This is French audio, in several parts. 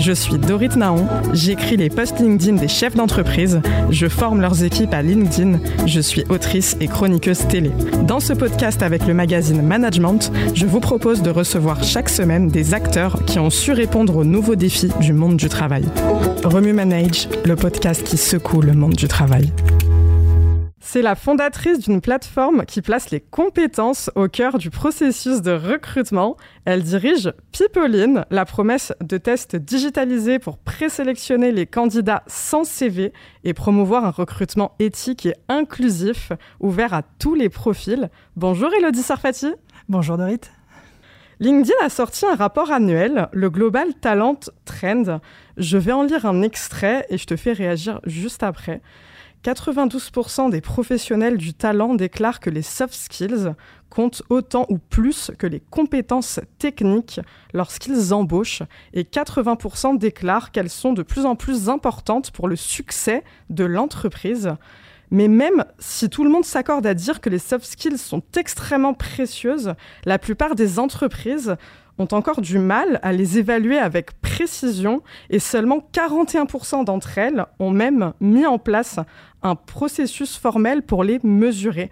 Je suis Dorit Naon, j'écris les posts LinkedIn des chefs d'entreprise, je forme leurs équipes à LinkedIn, je suis autrice et chroniqueuse télé. Dans ce podcast avec le magazine Management, je vous propose de recevoir chaque semaine des acteurs qui ont su répondre aux nouveaux défis du monde du travail. Remue Manage, le podcast qui secoue le monde du travail. C'est la fondatrice d'une plateforme qui place les compétences au cœur du processus de recrutement. Elle dirige Pipeline, la promesse de tests digitalisés pour présélectionner les candidats sans CV et promouvoir un recrutement éthique et inclusif ouvert à tous les profils. Bonjour Elodie Sarfati. Bonjour Dorit. LinkedIn a sorti un rapport annuel, le Global Talent Trend. Je vais en lire un extrait et je te fais réagir juste après. 92% des professionnels du talent déclarent que les soft skills comptent autant ou plus que les compétences techniques lorsqu'ils embauchent et 80% déclarent qu'elles sont de plus en plus importantes pour le succès de l'entreprise. Mais même si tout le monde s'accorde à dire que les soft skills sont extrêmement précieuses, la plupart des entreprises ont encore du mal à les évaluer avec précision et seulement 41% d'entre elles ont même mis en place un processus formel pour les mesurer.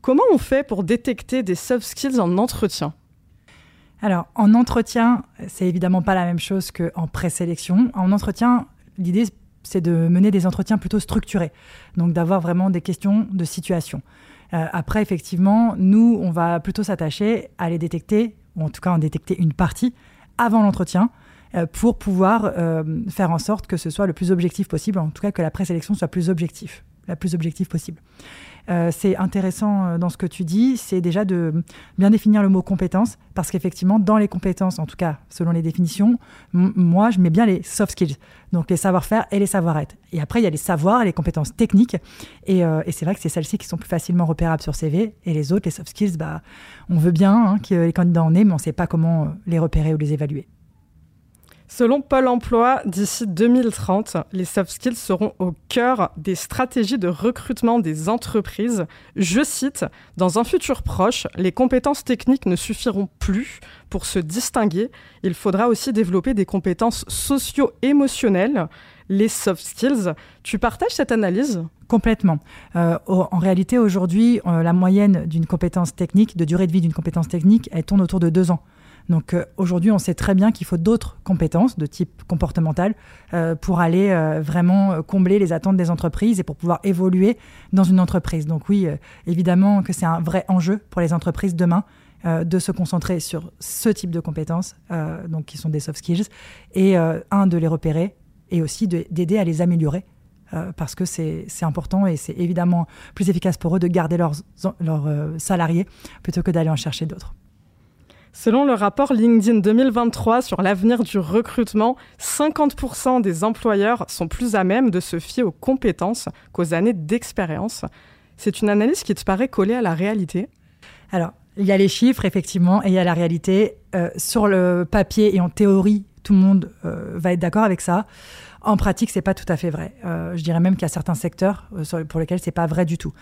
Comment on fait pour détecter des soft skills en entretien? Alors, en entretien, c'est évidemment pas la même chose qu'en présélection. En entretien, l'idée, c'est de mener des entretiens plutôt structurés, donc d'avoir vraiment des questions de situation. Euh, après, effectivement, nous, on va plutôt s'attacher à les détecter ou en tout cas en détecter une partie avant l'entretien euh, pour pouvoir euh, faire en sorte que ce soit le plus objectif possible, en tout cas que la présélection soit plus objective, la plus objective possible. Euh, c'est intéressant euh, dans ce que tu dis, c'est déjà de bien définir le mot compétence, parce qu'effectivement, dans les compétences, en tout cas selon les définitions, moi, je mets bien les soft skills, donc les savoir-faire et les savoir-être. Et après, il y a les savoirs et les compétences techniques, et, euh, c'est vrai que c'est celles-ci qui sont plus facilement repérables sur CV, et les autres, les soft skills, bah, on veut bien hein, que les candidats en aient, mais on ne sait pas comment les repérer ou les évaluer. Selon Pôle Emploi, d'ici 2030, les soft skills seront au cœur des stratégies de recrutement des entreprises. Je cite, Dans un futur proche, les compétences techniques ne suffiront plus pour se distinguer. Il faudra aussi développer des compétences socio-émotionnelles, les soft skills. Tu partages cette analyse? Complètement. Euh, en réalité, aujourd'hui, euh, la moyenne d'une compétence technique, de durée de vie d'une compétence technique, elle tourne autour de deux ans. Donc euh, aujourd'hui, on sait très bien qu'il faut d'autres compétences de type comportemental euh, pour aller euh, vraiment combler les attentes des entreprises et pour pouvoir évoluer dans une entreprise. Donc oui, évidemment que c'est un vrai enjeu pour les entreprises demain de se concentrer sur ce type de compétences, donc qui sont des soft skills, et un de les repérer et aussi d'aider à les améliorer. parce que c'est important et c'est évidemment plus efficace pour eux de garder leurs, leurs salariés plutôt que d'aller en chercher d'autres. Selon le rapport LinkedIn 2023 sur l'avenir du recrutement, 50% des employeurs sont plus à même de se fier aux compétences qu'aux années d'expérience. C'est une analyse qui te paraît collée à la réalité? Alors, il y a les chiffres, effectivement, et il y a la réalité. Euh, sur le papier et en théorie, tout le monde euh, va être d'accord avec ça. En pratique, c'est pas tout à fait vrai. Euh, je dirais même qu'il y a certains secteurs euh, pour lesquels c'est pas vrai du tout.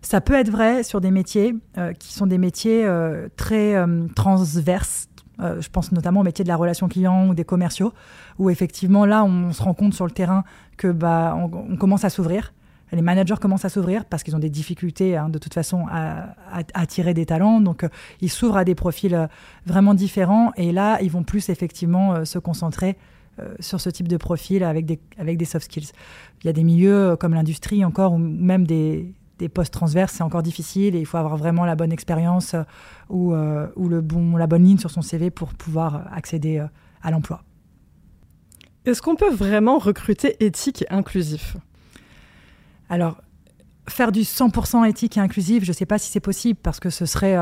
Ça peut être vrai sur des métiers euh, qui sont des métiers très transverses. je pense notamment au métier de la relation client ou des commerciaux, où effectivement là, on se rend compte sur le terrain que bah on, commence à s'ouvrir. Les managers commencent à s'ouvrir parce qu'ils ont des difficultés hein, de toute façon à, attirer des talents. Donc, ils s'ouvrent à des profils vraiment différents. Et là, ils vont plus effectivement se concentrer sur ce type de profil avec des, avec des soft skills. Il y a des milieux euh, comme l'industrie encore, ou même des, des postes transverses, c'est encore difficile et il faut avoir vraiment la bonne expérience euh, ou, ou le bon, la bonne ligne sur son CV pour pouvoir accéder à l'emploi. Est-ce qu'on peut vraiment recruter éthique et inclusif? Alors, faire du 100% éthique et inclusif, je ne sais pas si c'est possible parce que ce serait,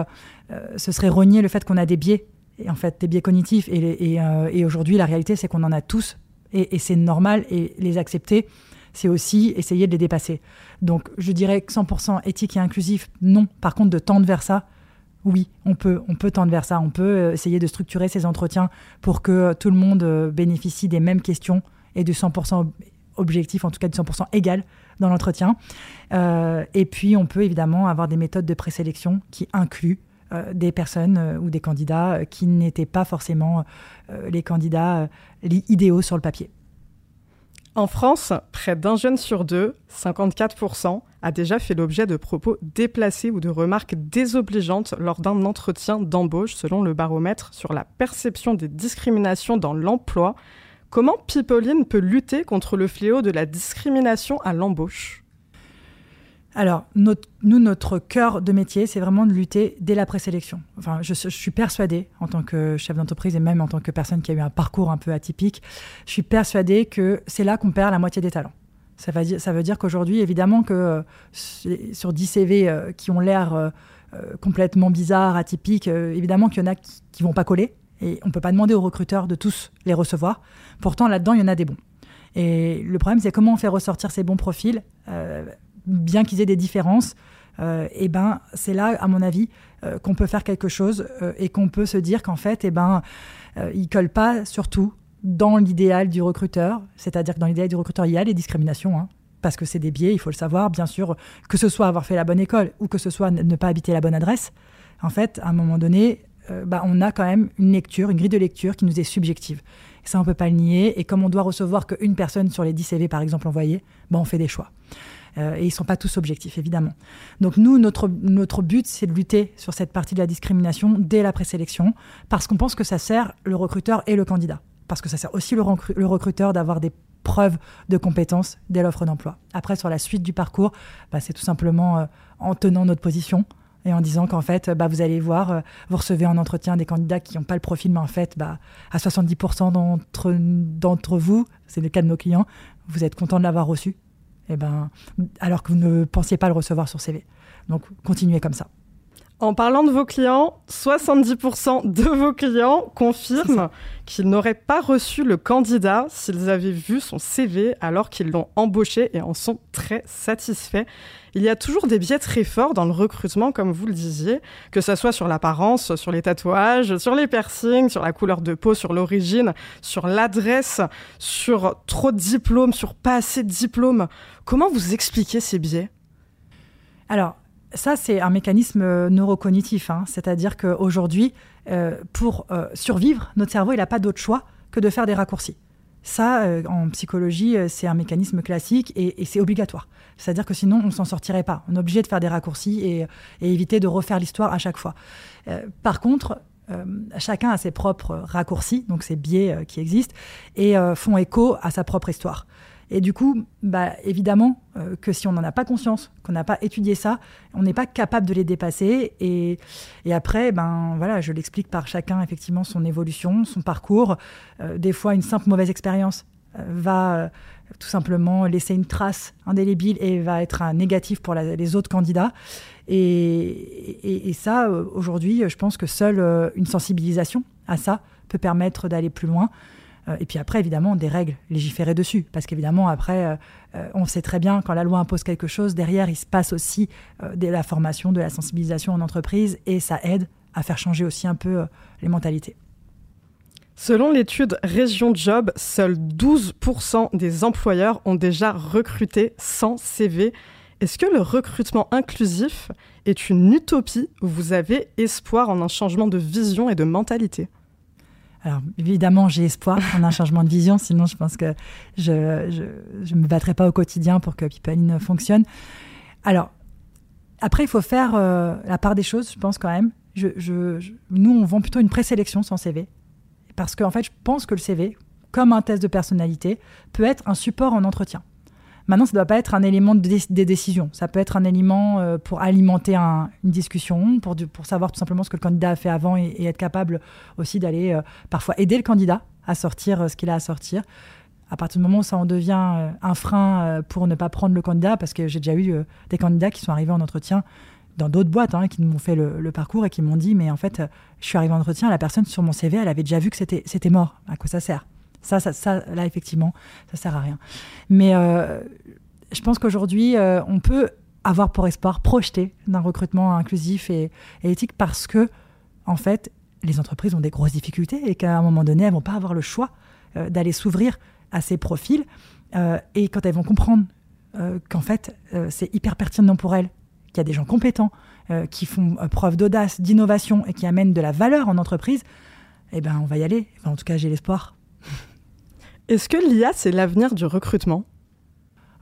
ce serait renier le fait qu'on a des biais et en fait des biais cognitifs. Et, euh, et, aujourd'hui, la réalité, c'est qu'on en a tous, et, c'est normal, et les accepter, c'est aussi essayer de les dépasser. Donc, je dirais que 100% éthique et inclusif, non. Par contre, de tendre vers ça, oui, on peut, on peut tendre vers ça. On peut euh, essayer de structurer ces entretiens pour que tout le monde euh, bénéficie des mêmes questions et de 100% objectif, en tout cas de 100% égal dans l'entretien. et puis, on peut évidemment avoir des méthodes de présélection qui incluent des personnes ou des candidats qui n'étaient pas forcément les candidats idéaux sur le papier. En France, près d'un jeune sur deux, 54%, a déjà fait l'objet de propos déplacés ou de remarques désobligeantes lors d'un entretien d'embauche, selon le baromètre sur la perception des discriminations dans l'emploi. Comment Pipoline peut lutter contre le fléau de la discrimination à l'embauche? Alors, nous, notre cœur de métier, c'est vraiment de lutter dès la présélection. Enfin, je, suis persuadée, en tant que chef d'entreprise et même en tant que personne qui a eu un parcours un peu atypique, je suis persuadée que c'est là qu'on perd la moitié des talents. Ça, veut dire qu'aujourd'hui, évidemment, que euh, sur 10 CV euh, qui ont l'air euh, complètement bizarres, atypiques, évidemment qu'il y en a qui, ne vont pas coller. Et on ne peut pas demander aux recruteurs de tous les recevoir. Pourtant, là-dedans, il y en a des bons. Et le problème, c'est comment on fait ressortir ces bons profils bien qu'ils aient des différences, euh, et ben c'est là, à mon avis, euh, qu'on peut faire quelque chose euh, et qu'on peut se dire qu'en fait, et ben, ils collent pas surtout dans l'idéal du recruteur. C'est-à-dire que dans l'idéal du recruteur, il y a les discriminations. Hein, parce que c'est des biais, il faut le savoir, bien sûr, que ce soit avoir fait la bonne école ou que ce soit ne pas habiter la bonne adresse. En fait, à un moment donné, bah, on a quand même une lecture, une grille de lecture qui nous est subjective. ça, on ne peut pas le nier. Et comme on doit recevoir qu'une personne sur les 10 CV, par exemple, envoyés, bah, on fait des choix. Euh, et ils ne sont pas tous objectifs, évidemment. Donc nous, notre, notre but, c'est de lutter sur cette partie de la discrimination dès la présélection, parce qu'on pense que ça sert le recruteur et le candidat. Parce que ça sert aussi le, recruteur d'avoir des preuves de compétences dès l'offre d'emploi. Après, sur la suite du parcours, bah, c'est tout simplement euh, en tenant notre position et en disant qu'en fait, bah, vous allez voir, euh, vous recevez en entretien des candidats qui n'ont pas le profil, mais en fait, bah, à 70% d'entre vous, c'est le cas de nos clients, vous êtes content de l'avoir reçu eh ben, alors que vous ne pensiez pas le recevoir sur CV. Donc continuez comme ça. En parlant de vos clients, 70% de vos clients confirment qu'ils n'auraient pas reçu le candidat s'ils avaient vu son CV alors qu'ils l'ont embauché et en sont très satisfaits. Il y a toujours des biais très forts dans le recrutement, comme vous le disiez, que ce soit sur l'apparence, sur les tatouages, sur les piercings, sur la couleur de peau, sur l'origine, sur l'adresse, sur trop de diplômes, sur pas assez de diplômes. Comment vous expliquez ces biais? Alors, ça, c'est un mécanisme euh, neurocognitif. Hein. C'est-à-dire qu'aujourd'hui, euh, pour euh, survivre, notre cerveau, il n'a pas d'autre choix que de faire des raccourcis. Ça, en psychologie, c'est un mécanisme classique et, c'est obligatoire. C'est-à-dire que sinon, on ne s'en sortirait pas. On est obligé de faire des raccourcis et, éviter de refaire l'histoire à chaque fois. par contre, chacun a ses propres raccourcis, donc ces biais qui existent, et font écho à sa propre histoire. Et du coup, bah, évidemment euh, que si on n'en a pas conscience, qu'on n'a pas étudié ça, on n'est pas capable de les dépasser. Et, après, ben voilà, je l'explique par chacun effectivement son évolution, son parcours. Euh, des fois, une simple mauvaise expérience euh, va tout simplement laisser une trace indélébile et va être un négatif pour les autres candidats. Et, et ça, aujourd'hui, je pense que seule une sensibilisation à ça peut permettre d'aller plus loin. Euh, et puis après, évidemment, des règles légiférées dessus. Parce qu'évidemment, après, euh, euh, on sait très bien, quand la loi impose quelque chose, derrière, il se passe aussi de la formation, de la sensibilisation en entreprise, et ça aide à faire changer aussi un peu les mentalités. Selon l'étude Région Job, seuls 12% des employeurs ont déjà recruté sans CV. Est-ce que le recrutement inclusif est une utopie où vous avez espoir en un changement de vision et de mentalité? Alors évidemment, j'ai espoir en un changement de vision, sinon je pense que je ne me battrai pas au quotidien pour que Pipeline fonctionne. Alors, après, il faut faire euh, la part des choses, je pense quand même. Je, nous, on vend plutôt une présélection sans CV. Parce qu'en fait, je pense que le CV, comme un test de personnalité, peut être un support en entretien. Maintenant, ça ne doit pas être un élément de des décisions. Ça peut être un élément euh, pour alimenter une discussion, pour, savoir tout simplement ce que le candidat a fait avant et, être capable aussi d'aller euh, parfois aider le candidat à sortir euh, ce qu'il a à sortir. À partir du moment où ça en devient un frein pour ne pas prendre le candidat, parce que j'ai déjà eu des candidats qui sont arrivés en entretien dans d'autres boîtes hein, qui m'ont fait le, parcours et qui m'ont dit mais en fait je suis arrivé en entretien la personne sur mon CV elle avait déjà vu que c'était mort à quoi ça sert ça, ça, là, effectivement, ça sert à rien. Mais euh, je pense qu'aujourd'hui, euh, on peut avoir pour espoir projeter d'un recrutement inclusif et, éthique parce que, en fait, les entreprises ont des grosses difficultés et qu'à un moment donné, elles vont pas avoir le choix euh, d'aller s'ouvrir à ces profils. et quand elles vont comprendre qu'en fait, c'est hyper pertinent pour elles qu'il y a des gens compétents, qui font preuve d'audace, d'innovation et qui amènent de la valeur en entreprise, eh ben, on va y aller. en tout cas, j'ai l'espoir. Est-ce que l'IA, c'est l'avenir du recrutement?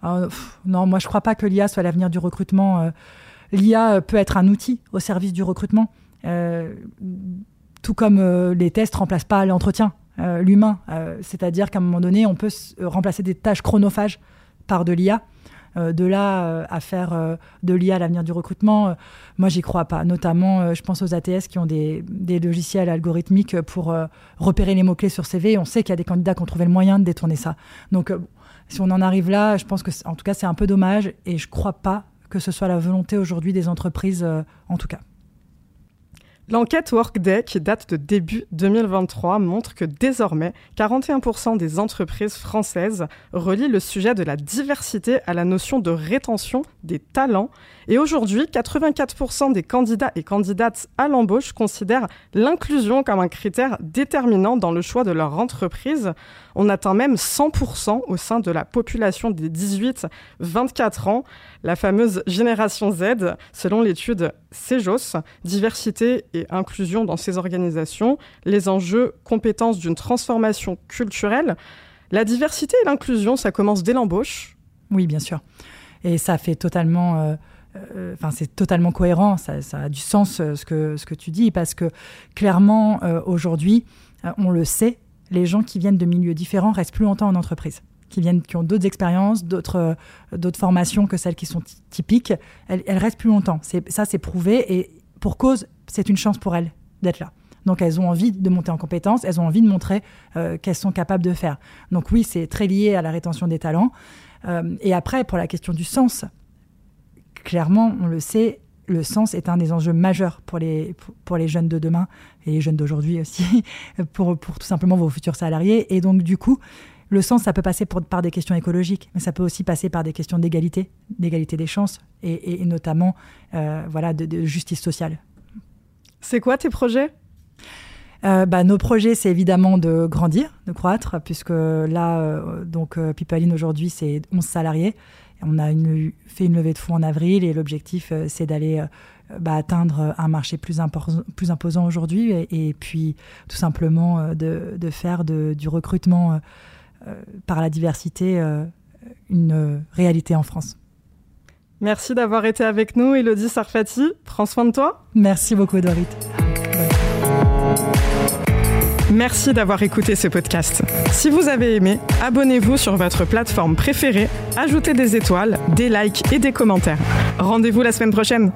Ah, Non, moi, je ne crois pas que l'IA soit l'avenir du recrutement. L'IA peut être un outil au service du recrutement, tout comme les tests ne remplacent pas l'entretien. Euh, l'humain. Euh, c'est-à-dire qu'à un moment donné, on peut remplacer des tâches chronophages par de l'IA. Euh, de là à faire de l'IA l'avenir du recrutement, moi j'y crois pas. Notamment, je pense aux ATS qui ont des, logiciels algorithmiques pour repérer les mots-clés sur CV. On sait qu'il y a des candidats qui ont trouvé le moyen de détourner ça. Donc, si on en arrive là, je pense que, en tout cas, c'est un peu dommage et je crois pas que ce soit la volonté aujourd'hui des entreprises, en tout cas. L'enquête Workday, qui date de début 2023, montre que désormais, 41% des entreprises françaises relient le sujet de la diversité à la notion de rétention des talents. Et aujourd'hui, 84% des candidats et candidates à l'embauche considèrent l'inclusion comme un critère déterminant dans le choix de leur entreprise. On atteint même 100% au sein de la population des 18-24 ans, la fameuse génération Z, selon l'étude CEJOS, diversité et inclusion dans ces organisations, les enjeux, compétences d'une transformation culturelle. La diversité et l'inclusion, ça commence dès l'embauche Oui, bien sûr. Et ça fait totalement... Euh, euh, enfin, c'est totalement cohérent, ça, a du sens euh, ce, que, ce que tu dis, parce que clairement, aujourd'hui, on le sait, les gens qui viennent de milieux différents restent plus longtemps en entreprise qui viennent, qui ont d'autres expériences, d'autres, d'autres formations que celles qui sont typiques, elles, restent plus longtemps. Ça, c'est prouvé et pour cause, c'est une chance pour elles d'être là. Donc elles ont envie de monter en compétences, elles ont envie de montrer euh, qu'elles sont capables de faire. Donc oui, c'est très lié à la rétention des talents. Euh, et après, pour la question du sens, clairement, on le sait, le sens est un des enjeux majeurs pour les, pour les jeunes de demain et les jeunes d'aujourd'hui aussi, pour, pour tout simplement vos futurs salariés. Et donc du coup, le sens, ça peut passer par des questions écologiques, mais ça peut aussi passer par des questions d'égalité, d'égalité des chances et, notamment euh, voilà, de, justice sociale. C'est quoi tes projets? Euh, bah, nos projets, c'est évidemment de grandir, de croître, puisque là, euh, donc Pipeline aujourd'hui, c'est 11 salariés. On a fait une levée de fonds en avril et l'objectif, c'est d'aller bah, atteindre un marché plus, plus imposant aujourd'hui et, puis tout simplement de, faire du recrutement euh, par la diversité euh, une réalité en France. Merci d'avoir été avec nous, Elodie Sarfati. Prends soin de toi. Merci beaucoup, Dorit. Merci d'avoir écouté ce podcast. Si vous avez aimé, abonnez-vous sur votre plateforme préférée, ajoutez des étoiles, des likes et des commentaires. Rendez-vous la semaine prochaine.